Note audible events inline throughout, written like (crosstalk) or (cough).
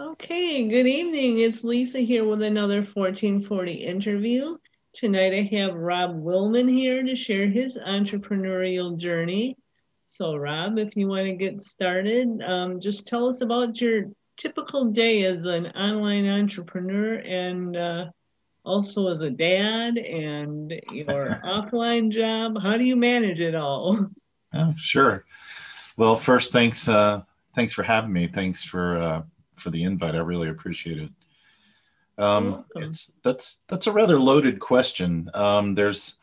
Okay, good evening. It's Lisa here with another 1440 interview. Tonight I have Rob Willman here to share his entrepreneurial journey. So, Rob, if you want to get started, um, just tell us about your typical day as an online entrepreneur and uh, also as a dad and your (laughs) offline job. How do you manage it all? Oh, sure. Well, first, thanks. Uh, thanks for having me. Thanks for uh, for the invite. I really appreciate it. Um, it's that's that's a rather loaded question. Um, there's,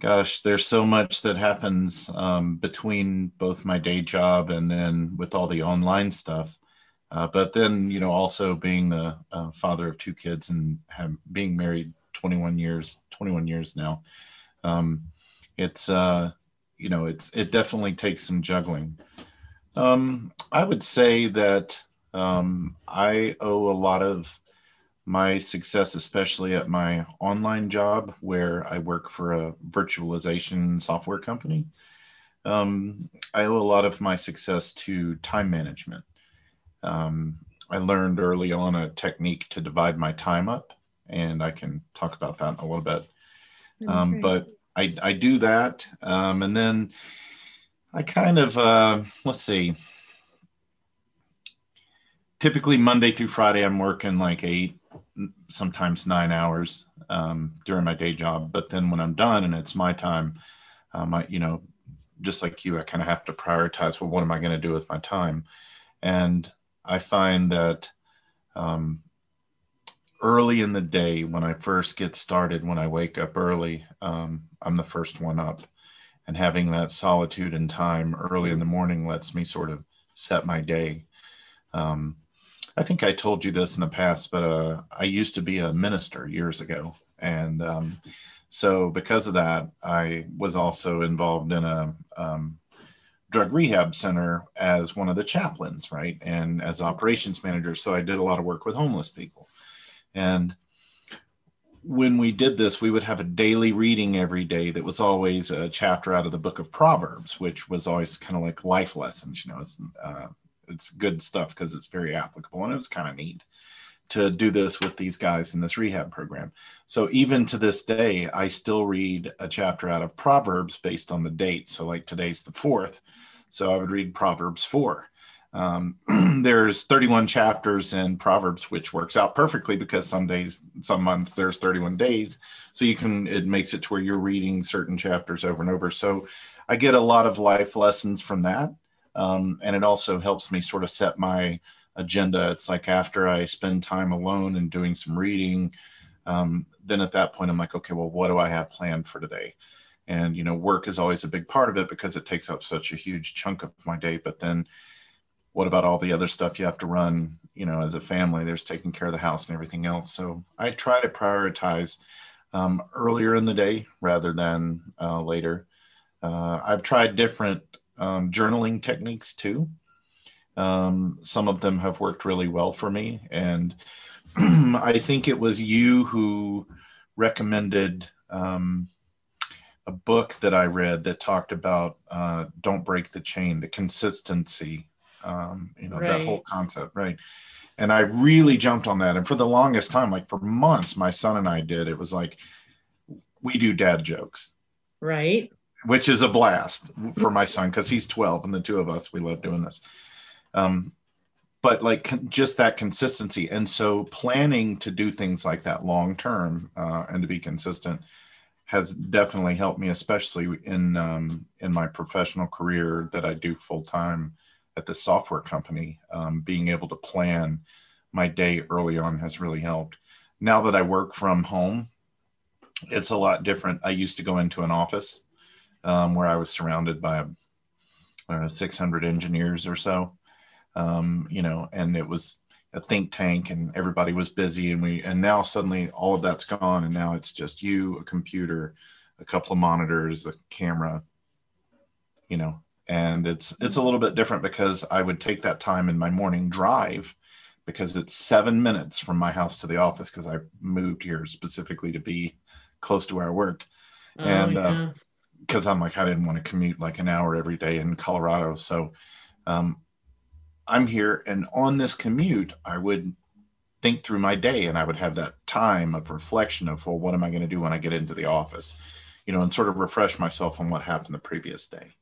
gosh, there's so much that happens um, between both my day job and then with all the online stuff. Uh, but then, you know, also being the uh, father of two kids and have, being married 21 years, 21 years now, um, it's uh, you know, it's it definitely takes some juggling. Um, I would say that um, I owe a lot of my success, especially at my online job where I work for a virtualization software company. Um, I owe a lot of my success to time management. Um, I learned early on a technique to divide my time up, and I can talk about that in a little bit. Um, but I, I do that. Um, and then I kind of, uh, let's see, typically Monday through Friday, I'm working like eight, sometimes nine hours um, during my day job. But then when I'm done and it's my time, um, I, you know, just like you, I kind of have to prioritize. Well, what am I going to do with my time? And I find that um, early in the day, when I first get started, when I wake up early, um, I'm the first one up. And having that solitude and time early in the morning lets me sort of set my day. Um, I think I told you this in the past, but uh, I used to be a minister years ago. And um, so, because of that, I was also involved in a um, drug rehab center as one of the chaplains, right? And as operations manager. So, I did a lot of work with homeless people. And when we did this, we would have a daily reading every day that was always a chapter out of the book of Proverbs, which was always kind of like life lessons. You know, it's uh, it's good stuff because it's very applicable and it was kind of neat to do this with these guys in this rehab program. So even to this day, I still read a chapter out of Proverbs based on the date. So like today's the fourth, so I would read Proverbs four. Um, (clears throat) there's 31 chapters in Proverbs, which works out perfectly because some days, some months, there's 31 days. So you can, it makes it to where you're reading certain chapters over and over. So I get a lot of life lessons from that. Um, and it also helps me sort of set my agenda. It's like after I spend time alone and doing some reading, um, then at that point, I'm like, okay, well, what do I have planned for today? And, you know, work is always a big part of it because it takes up such a huge chunk of my day. But then what about all the other stuff you have to run, you know, as a family? There's taking care of the house and everything else. So I try to prioritize um, earlier in the day rather than uh, later. Uh, I've tried different um, journaling techniques too. Um, some of them have worked really well for me. And (clears throat) I think it was you who recommended um, a book that I read that talked about uh, don't break the chain, the consistency, um, you know, right. that whole concept, right? And I really jumped on that. And for the longest time, like for months, my son and I did, it was like, we do dad jokes. Right which is a blast for my son because he's 12 and the two of us we love doing this. Um, but like just that consistency. And so planning to do things like that long term uh, and to be consistent has definitely helped me especially in um, in my professional career that i do full time at the software company. Um, being able to plan my day early on has really helped. Now that i work from home it's a lot different. I used to go into an office um, where I was surrounded by know, 600 engineers or so. Um, you know, and it was a think tank, and everybody was busy, and we and now suddenly all of that's gone, and now it's just you, a computer, a couple of monitors, a camera. You know, and it's it's a little bit different because I would take that time in my morning drive because it's seven minutes from my house to the office because I moved here specifically to be close to where I worked. Oh, and uh, yeah. uh, because I'm like I didn't want to commute like an hour every day in Colorado. So um, I'm here, and on this commute, I would think through my day and I would have that time of reflection of, well, what am I going to do when I get into the office? You know, and sort of refresh myself on what happened the previous day.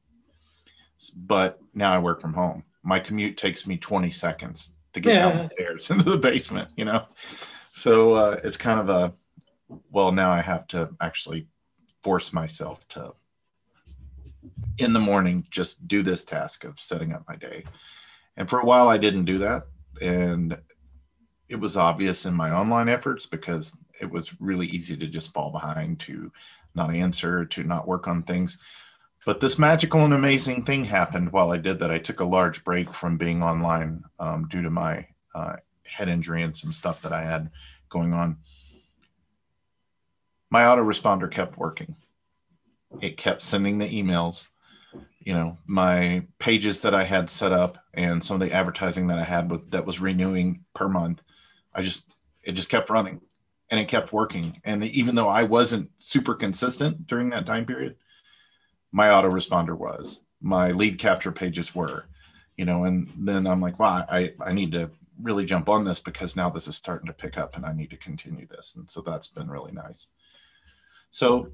But now I work from home. My commute takes me 20 seconds to get yeah. down the stairs (laughs) into the basement, you know? So uh, it's kind of a, well, now I have to actually force myself to, in the morning, just do this task of setting up my day. And for a while, I didn't do that. And it was obvious in my online efforts because it was really easy to just fall behind, to not answer, to not work on things. But this magical and amazing thing happened while I did that. I took a large break from being online um, due to my uh, head injury and some stuff that I had going on. My autoresponder kept working. It kept sending the emails. You know, my pages that I had set up and some of the advertising that I had with that was renewing per month I just it just kept running and it kept working. And even though I wasn't super consistent during that time period, my autoresponder was, my lead capture pages were, you know, and then I'm like, wow, I, I need to really jump on this because now this is starting to pick up and I need to continue this. And so that's been really nice. So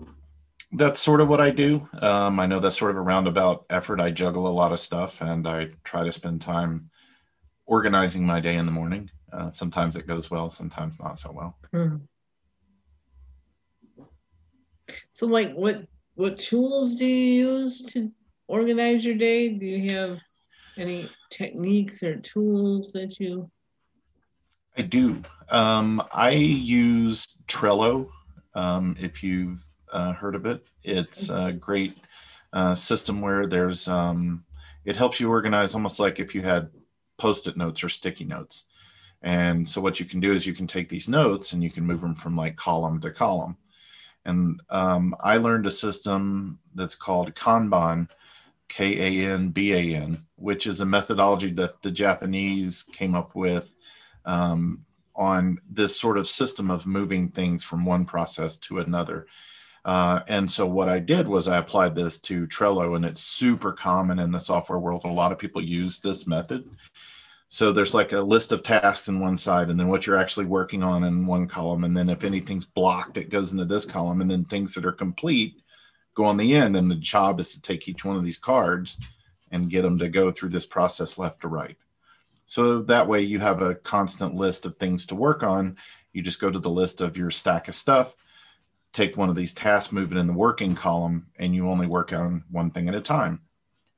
that's sort of what I do. Um, I know that's sort of a roundabout effort. I juggle a lot of stuff and I try to spend time organizing my day in the morning. Uh, sometimes it goes well, sometimes not so well. Hmm. So, like, what what tools do you use to organize your day? Do you have any techniques or tools that you? I do. Um, I use Trello. Um, if you've uh, heard of it, it's a great uh, system where there's um, it helps you organize almost like if you had post-it notes or sticky notes. And so what you can do is you can take these notes and you can move them from like column to column. And um, I learned a system that's called Kanban, K A N B A N, which is a methodology that the Japanese came up with um, on this sort of system of moving things from one process to another. Uh, and so what I did was I applied this to Trello, and it's super common in the software world. A lot of people use this method. So there's like a list of tasks in one side, and then what you're actually working on in one column. And then if anything's blocked, it goes into this column. And then things that are complete go on the end. And the job is to take each one of these cards and get them to go through this process left to right. So that way you have a constant list of things to work on. You just go to the list of your stack of stuff, take one of these tasks, move it in the working column, and you only work on one thing at a time.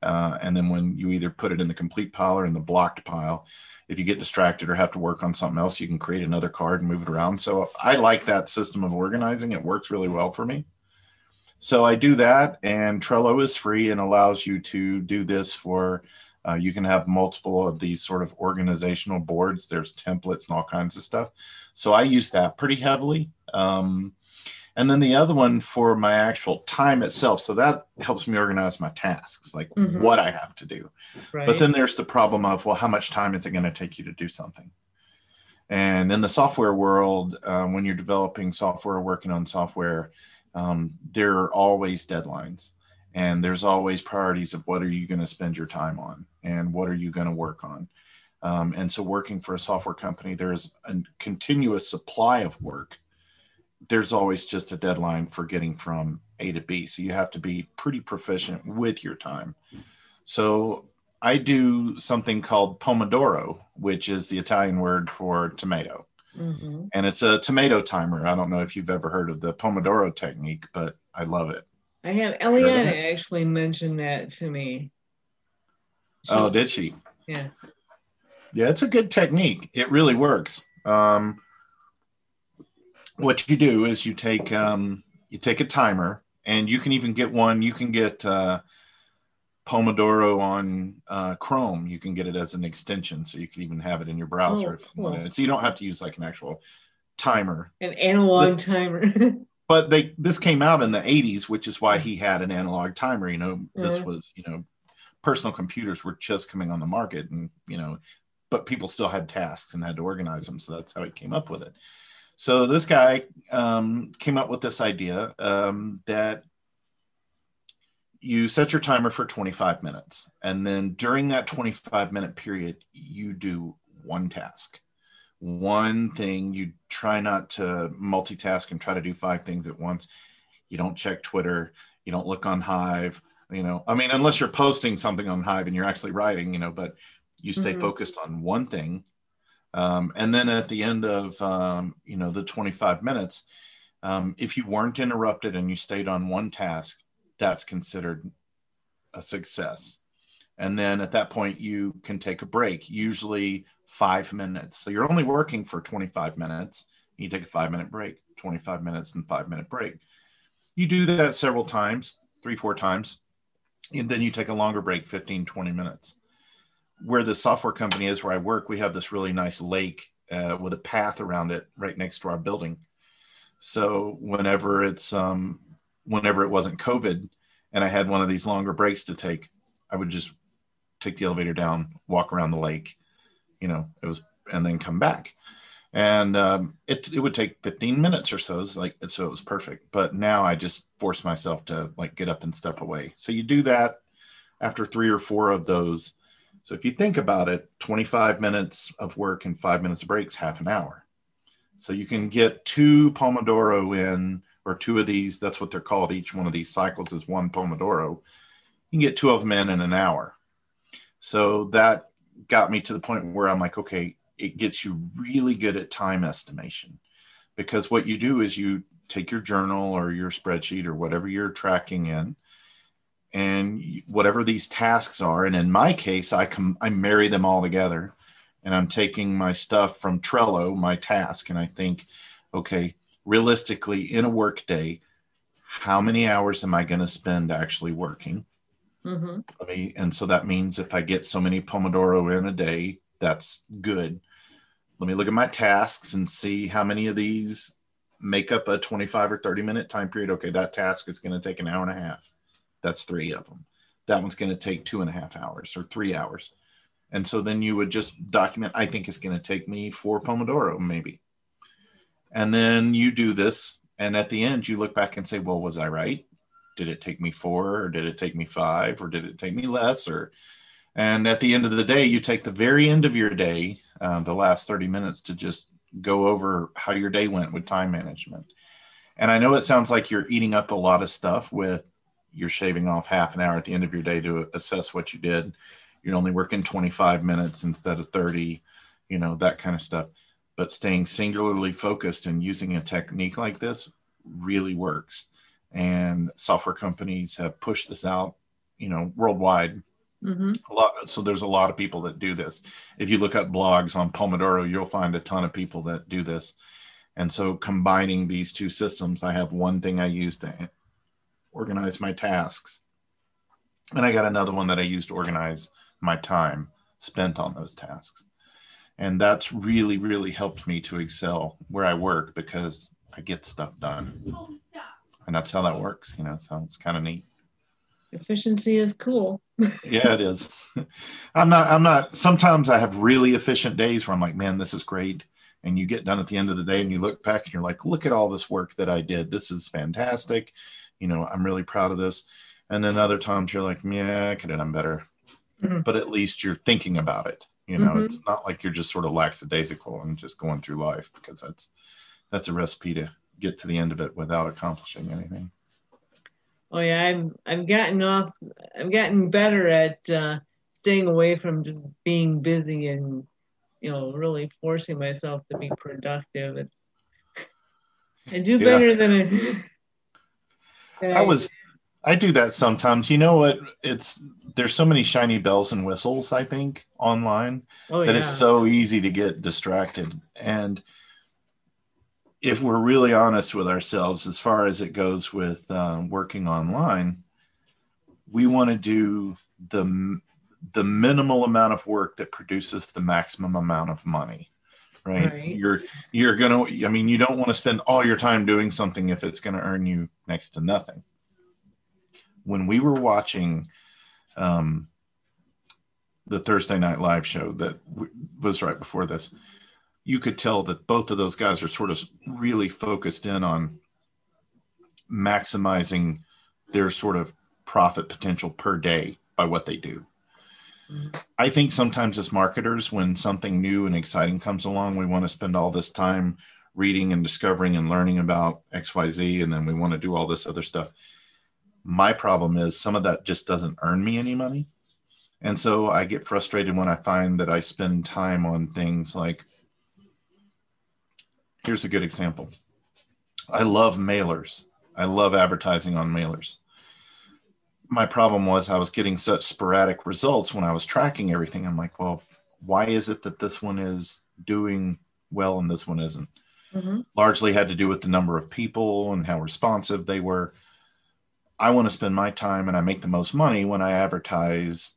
Uh, and then when you either put it in the complete pile or in the blocked pile, if you get distracted or have to work on something else, you can create another card and move it around. So I like that system of organizing. It works really well for me. So I do that, and Trello is free and allows you to do this for. Uh, you can have multiple of these sort of organizational boards. There's templates and all kinds of stuff. So I use that pretty heavily. Um, and then the other one for my actual time itself so that helps me organize my tasks like mm-hmm. what i have to do right. but then there's the problem of well how much time is it going to take you to do something and in the software world um, when you're developing software working on software um, there are always deadlines and there's always priorities of what are you going to spend your time on and what are you going to work on um, and so working for a software company there's a continuous supply of work there's always just a deadline for getting from A to B. So you have to be pretty proficient with your time. So I do something called Pomodoro, which is the Italian word for tomato. Mm-hmm. And it's a tomato timer. I don't know if you've ever heard of the Pomodoro technique, but I love it. I have Eliana actually mentioned that to me. She, oh, did she? Yeah. Yeah, it's a good technique. It really works. Um, what you do is you take um, you take a timer, and you can even get one. You can get uh, Pomodoro on uh, Chrome. You can get it as an extension, so you can even have it in your browser. Oh, cool. So you don't have to use like an actual timer, an analog this, timer. (laughs) but they this came out in the 80s, which is why he had an analog timer. You know, this was you know personal computers were just coming on the market, and you know, but people still had tasks and had to organize them. So that's how he came up with it. So this guy um, came up with this idea um, that you set your timer for 25 minutes and then during that 25 minute period you do one task. One thing you try not to multitask and try to do five things at once. You don't check twitter. You don't look on hive you know. I mean unless you're posting something on hive and you're actually writing you know but you stay mm-hmm. focused on one thing um, and then at the end of um, you know the 25 minutes um, if you weren't interrupted and you stayed on one task that's considered a success. And then at that point, you can take a break, usually five minutes. So you're only working for 25 minutes. You take a five minute break, 25 minutes and five minute break. You do that several times, three, four times. And then you take a longer break, 15, 20 minutes. Where the software company is where I work, we have this really nice lake uh, with a path around it right next to our building. So whenever it's um, whenever it wasn't COVID and I had one of these longer breaks to take, I would just take the elevator down, walk around the lake, you know, it was, and then come back. And um, it, it would take 15 minutes or so. It's like, so it was perfect. But now I just force myself to like get up and step away. So you do that after three or four of those. So if you think about it, 25 minutes of work and five minutes of breaks, half an hour. So you can get two Pomodoro in or two of these. That's what they're called. Each one of these cycles is one Pomodoro. You can get two of them in in an hour. So that got me to the point where I'm like, okay, it gets you really good at time estimation because what you do is you take your journal or your spreadsheet or whatever you're tracking in and whatever these tasks are and in my case i com- i marry them all together and i'm taking my stuff from trello my task and i think okay realistically in a work day, how many hours am I going to spend actually working? Mm-hmm. Mean, and so that means if I get so many Pomodoro in a day, that's good. Let me look at my tasks and see how many of these make up a 25 or 30 minute time period. Okay, that task is going to take an hour and a half. That's three of them. That one's going to take two and a half hours or three hours. And so then you would just document, I think it's going to take me four Pomodoro, maybe and then you do this and at the end you look back and say well was i right did it take me four or did it take me five or did it take me less or and at the end of the day you take the very end of your day uh, the last 30 minutes to just go over how your day went with time management and i know it sounds like you're eating up a lot of stuff with you're shaving off half an hour at the end of your day to assess what you did you're only working 25 minutes instead of 30 you know that kind of stuff but staying singularly focused and using a technique like this really works. And software companies have pushed this out, you know, worldwide. Mm-hmm. A lot. So there's a lot of people that do this. If you look up blogs on Pomodoro, you'll find a ton of people that do this. And so combining these two systems, I have one thing I use to organize my tasks. And I got another one that I use to organize my time spent on those tasks. And that's really really helped me to excel where i work because i get stuff done. And that's how that works you know so it's kind of neat. Efficiency is cool. (laughs) Yeah it is. (laughs) I'm not i'm not sometimes i have really efficient days where i'm like man this is great. And you get done at the end of the day and you look back and you're like look at all this work that i did. This is fantastic you know i'm really proud of this and then other times you're like yeah i could have done better mm-hmm. but at least you're thinking about it you know, mm-hmm. it's not like you're just sort of lackadaisical and just going through life because that's that's a recipe to get to the end of it without accomplishing anything. Oh yeah, I've I've gotten off. I've gotten better at uh, staying away from just being busy and you know really forcing myself to be productive. It's I do better yeah. than I. (laughs) I was I do that sometimes. You know what? It's there's so many shiny bells and whistles. I think online oh, that yeah. it's so easy to get distracted. And if we're really honest with ourselves, as far as it goes with uh, working online, we want to do the the minimal amount of work that produces the maximum amount of money right? right, you're you're gonna i mean you don't want to spend all your time doing something if it's going to earn you next to nothing when we were watching um, the Thursday Night Live show that w- was right before this, you could tell that both of those guys are sort of really focused in on maximizing their sort of profit potential per day by what they do. I think sometimes as marketers, when something new and exciting comes along, we want to spend all this time reading and discovering and learning about XYZ, and then we want to do all this other stuff. My problem is some of that just doesn't earn me any money. And so I get frustrated when I find that I spend time on things like here's a good example. I love mailers. I love advertising on mailers my problem was I was getting such sporadic results when I was tracking everything. I'm like, well, why is it that this one is doing well and this one isn't? Mm-hmm. Largely had to do with the number of people and how responsive they were. I want to spend my time and I make the most money when I advertise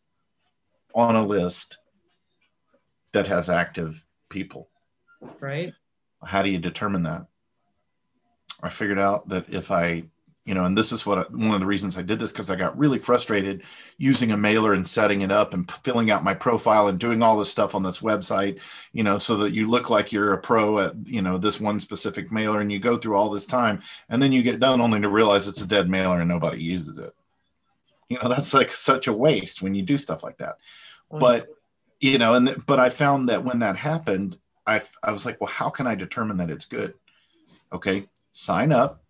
on a list that has active people. Right. How do you determine that? I figured out that if I you know and this is what one of the reasons i did this because i got really frustrated using a mailer and setting it up and filling out my profile and doing all this stuff on this website you know so that you look like you're a pro at you know this one specific mailer and you go through all this time and then you get done only to realize it's a dead mailer and nobody uses it. You know (laughs) that's like such a waste when you do stuff like that. But you know and but i found that when that happened i i was like well how can i determine that it's good? Okay sign up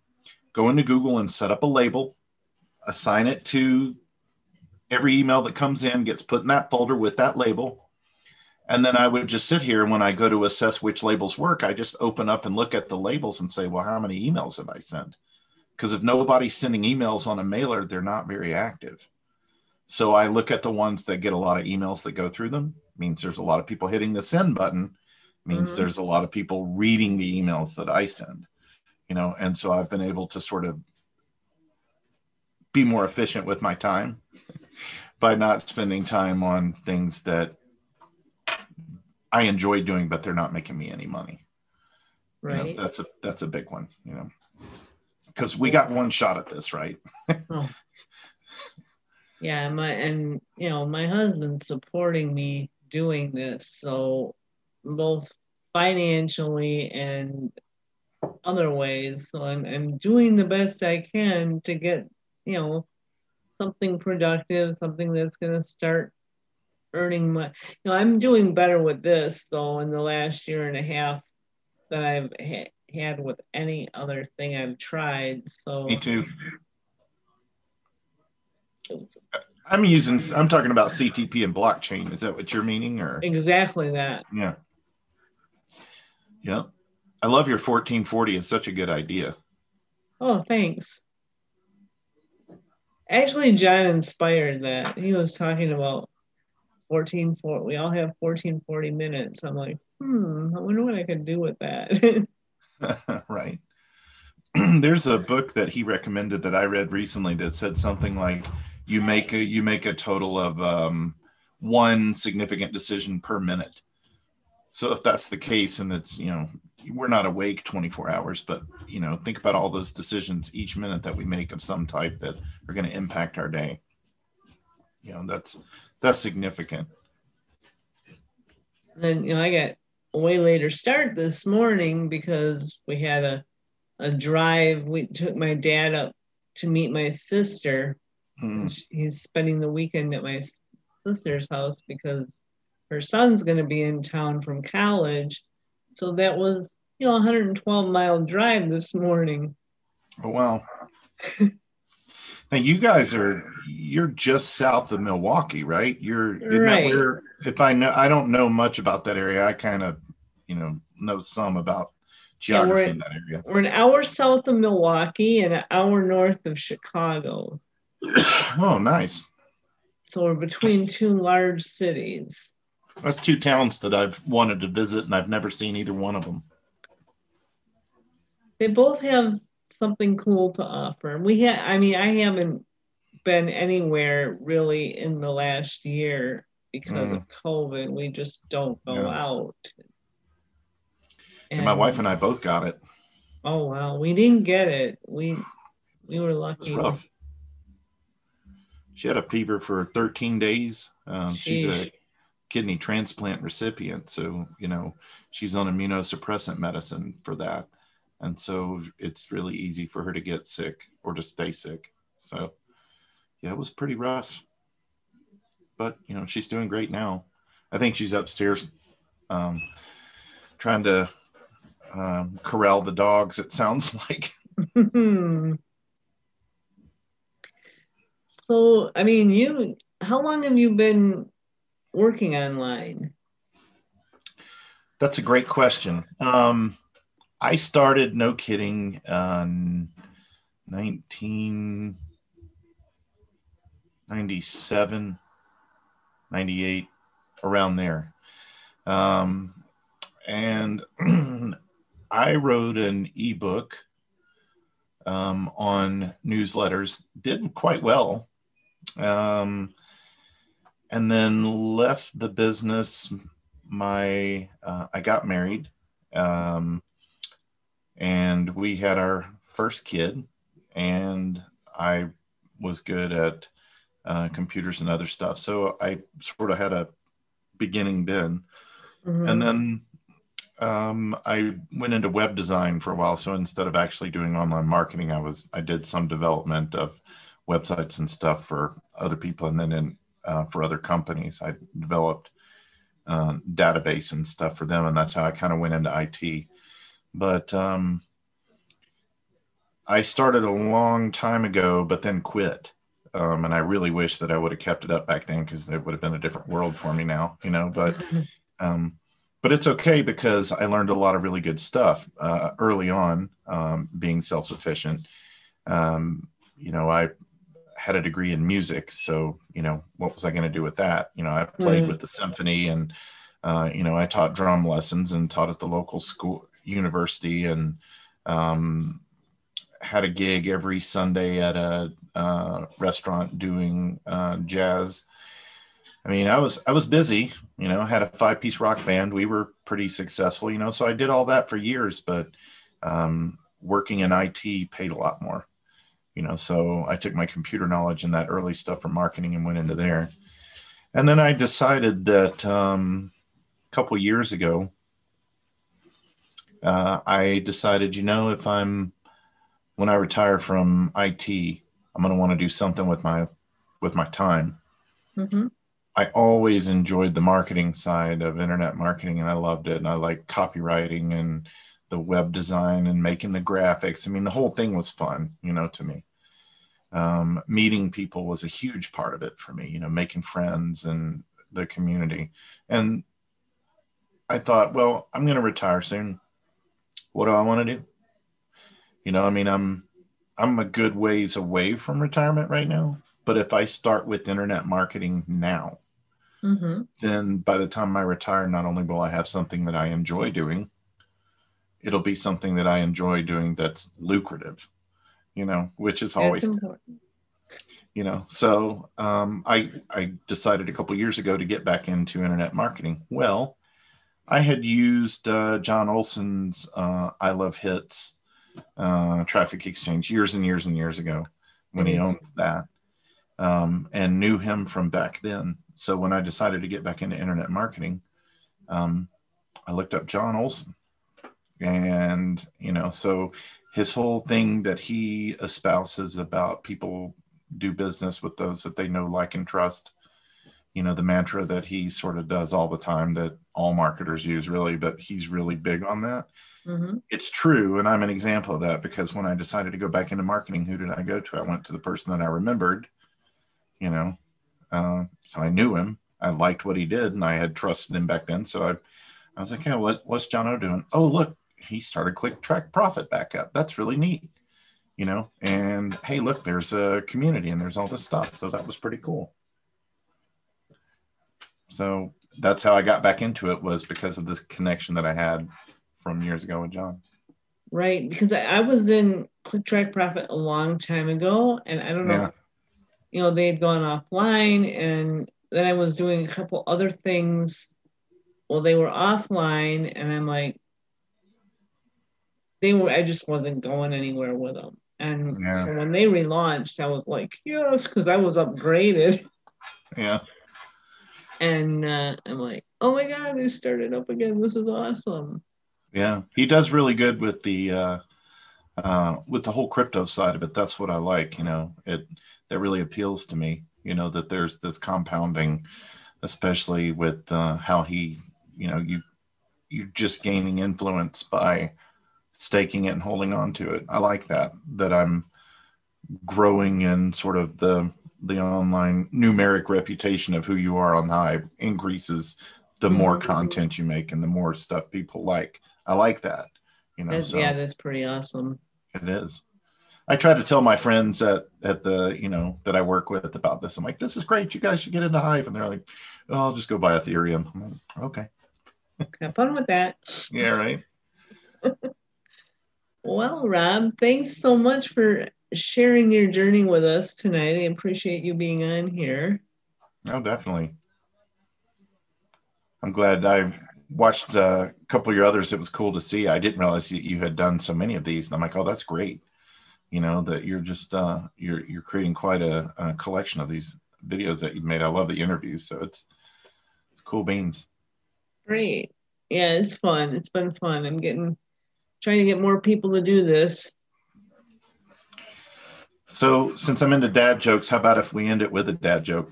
go into Google and set up a label, assign it to every email that comes in, gets put in that folder with that label. And then I would just sit here and when I go to assess which labels work, I just open up and look at the labels and say, well, how many emails have I sent? Because if nobody's sending emails on a mailer, they're not very active. So I look at the ones that get a lot of emails that go through them. means there's a lot of people hitting the send button. means mm-hmm. there's a lot of people reading the emails that I send you know and so i've been able to sort of be more efficient with my time by not spending time on things that i enjoy doing but they're not making me any money. Right you know, that's a that's a big one you know. Because we got one shot at this right? (laughs) Oh. yeah my and you know my husband's supporting me doing this so both financially and other ways. So I'm, I'm doing the best I can to get, you know, something productive, something that's going to start earning my, you know, I'm doing better with this though in the last year and a half than I've ha- had with any other thing I've tried. So me too. I'm using, I'm talking about CTP and blockchain. Is that what you're meaning or? Exactly that. Yeah. Yeah. I love your 1440. It's such a good idea. Oh, thanks. Actually, John inspired that. He was talking about 1440. We all have 1440 minutes. I'm like, hmm, I wonder what I could do with that. (laughs) (laughs) right. (clears throat) There's a book that he recommended that I read recently that said something like you make a you make a total of um, one significant decision per minute. So if that's the case and it's, you know, we're not awake 24 hours, but you know, think about all those decisions each minute that we make of some type that are going to impact our day. You know, that's that's significant. Then you know, I got a way later start this morning because we had a a drive. We took my dad up to meet my sister. Hmm. He's spending the weekend at my sister's house because her son's going to be in town from college so that was, you know, 112 mile drive this morning. Oh, wow. now you guys are, you're just south of Milwaukee, right? You're, right. Where, if I know, I don't know much about that area. I kind of, you know, know some about geography yeah, in that area. We're an hour south of Milwaukee and an hour north of Chicago. (coughs) oh, nice. So we're between two large cities. That's two towns that I've wanted to visit, and I've never seen either one of them. They both have something cool to offer. We had, I mean, I haven't been anywhere really in the last year because mm. of COVID. We just don't go yeah. out. And, and my wife and I both got it. Oh wow, we didn't get it. We we were lucky. She had a fever for 13 days. Um, she's a kidney transplant recipient. So, you know, she's on immunosuppressant medicine for that. And so it's really easy for her to get sick or to stay sick. So, yeah, it was pretty rough. But you know, she's doing great now. I think she's upstairs um, trying to um, corral the dogs. It sounds (laughs) like. (laughs) so, I mean, you. How long have you been working online? That's a great question. Um, I started, no kidding, on 1997, 98, around there. Um, and (clears throat) I wrote an ebook um, on newsletters, did quite well. Um, and then left the business. My uh, I got married, um, and we had our first kid, and I was good at uh, computers and other stuff. So I sort of had a beginning then. Mm-hmm. And then um, I went into web design for a while. So instead of actually doing online marketing, I was I did some development of websites and stuff for other people, and then in uh, for other companies, I developed uh, database and stuff for them, and that's how I kind of went into IT. But um, I started a long time ago, but then quit. Um, and I really wish that I would have kept it up back then because it would have been a different world for me now, you know. But (laughs) um, but it's okay because I learned a lot of really good stuff uh, early on, um, being self sufficient. Um, you know, I had a degree in music, so you know, what was I going to do with that? You know, I played right. with the symphony, and uh, you know, I taught drum lessons and taught at the local school university, and um, had a gig every Sunday at a uh, restaurant doing uh, jazz. I mean, I was I was busy, you know, had a five piece rock band. We were pretty successful, you know, so I did all that for years. But um, working in IT paid a lot more, you know. So I took my computer knowledge and that early stuff from marketing and went into there. And then I decided that um, a couple years ago, uh, I decided, you know, if I'm when I retire from IT, I'm going to want to do something with my with my time. Mm-hmm. I always enjoyed the marketing side of internet marketing, and I loved it. And I like copywriting and the web design and making the graphics. I mean, the whole thing was fun, you know, to me. Um, meeting people was a huge part of it for me. You know, making friends and the community. And I thought, well, I'm going to retire soon. What do I want to do? You know, I mean, I'm I'm a good ways away from retirement right now. But if I start with internet marketing now, mm-hmm. then by the time I retire, not only will I have something that I enjoy doing, it'll be something that I enjoy doing that's lucrative, you know, which is always important. You know, so um, I I decided a couple years ago to get back into internet marketing. Well, I had used uh, John Olson's uh, I Love Hits uh, Traffic Exchange years and years and years ago when he owned that, um, and knew him from back then. So when I decided to get back into internet marketing, um, I looked up John Olson, and you know, so his whole thing that he espouses about people do business with those that they know, like, and trust. You know, the mantra that he sort of does all the time that all marketers use, really, but he's really big on that Mm-hmm. It's true. And I'm an example of that because when I decided to go back into marketing, who did I go to? I went to the person that I remembered, you know. Uh, so I knew him. I liked what he did and I had trusted him back then. So I, I was like, yeah, what, what's John O doing? Oh, look, he started Click Track Profit back up. That's really neat, you know. And hey, look, there's a community and there's all this stuff. So that was pretty cool. So that's how I got back into it was because of this connection that I had from years ago with John. Right, because I, I was in Click Track Profit a long time ago, and I don't know, yeah. you know, they had gone offline, and then I was doing a couple other things. Well, they were offline, and I'm like, they were. I just wasn't going anywhere with them. And yeah. so when they relaunched, I was like, yes, because I was upgraded. Yeah. And uh, I'm like, oh my God, they started up again. This is awesome. Yeah, he does really good with the uh, uh, with the whole crypto side of it. That's what I like. You know, it that really appeals to me. You know that there's this compounding, especially with uh, how he, you know, you you're just gaining influence by staking it and holding on to it. I like that. That I'm growing in sort of the the online numeric reputation of who you are on Hive increases the more mm-hmm. content you make and the more stuff people like. I like that. You know, that's, so yeah, that's pretty awesome. It is. I try to tell my friends at at the you know that I work with about this. I'm like, this is great. You guys should get into Hive, and they're like, oh, I'll just go buy Ethereum. Like, okay. Have fun with that. yeah. Right. (laughs) well, Rob, thanks so much for sharing your journey with us tonight. I appreciate you being on here. Oh, definitely. I'm glad I watched a couple of your others. It was cool to see. I didn't realize you had done so many of these. And I'm like, oh, that's great. You know that you're just uh, you're you're creating quite a, a collection of these videos that you've made. I love the interviews, so it's it's cool beans. Great. Yeah, it's fun. It's been fun. I'm getting trying to get more people to do this. So, since I'm into dad jokes, how about if we end it with a dad joke?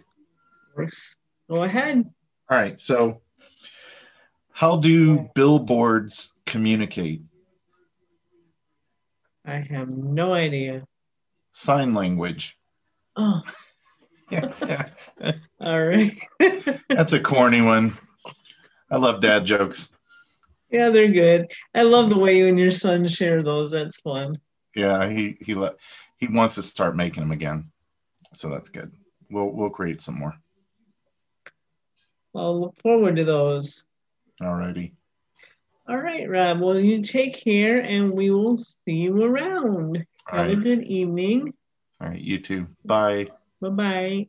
Works. Go ahead. All right. So, how do billboards communicate? I have no idea. Sign language. Oh. yeah. (laughs) All right. (laughs) That's a corny one. I love dad jokes. Yeah, they're good. I love the way you and your son share those. That's fun. Yeah, he he let he wants to start making them again. So that's good. We'll we'll create some more. Well, look forward to those. All righty. All right, Rob. Well, you take care and we will see you around. All Have right. a good evening. All right, you too. Bye. Bye bye.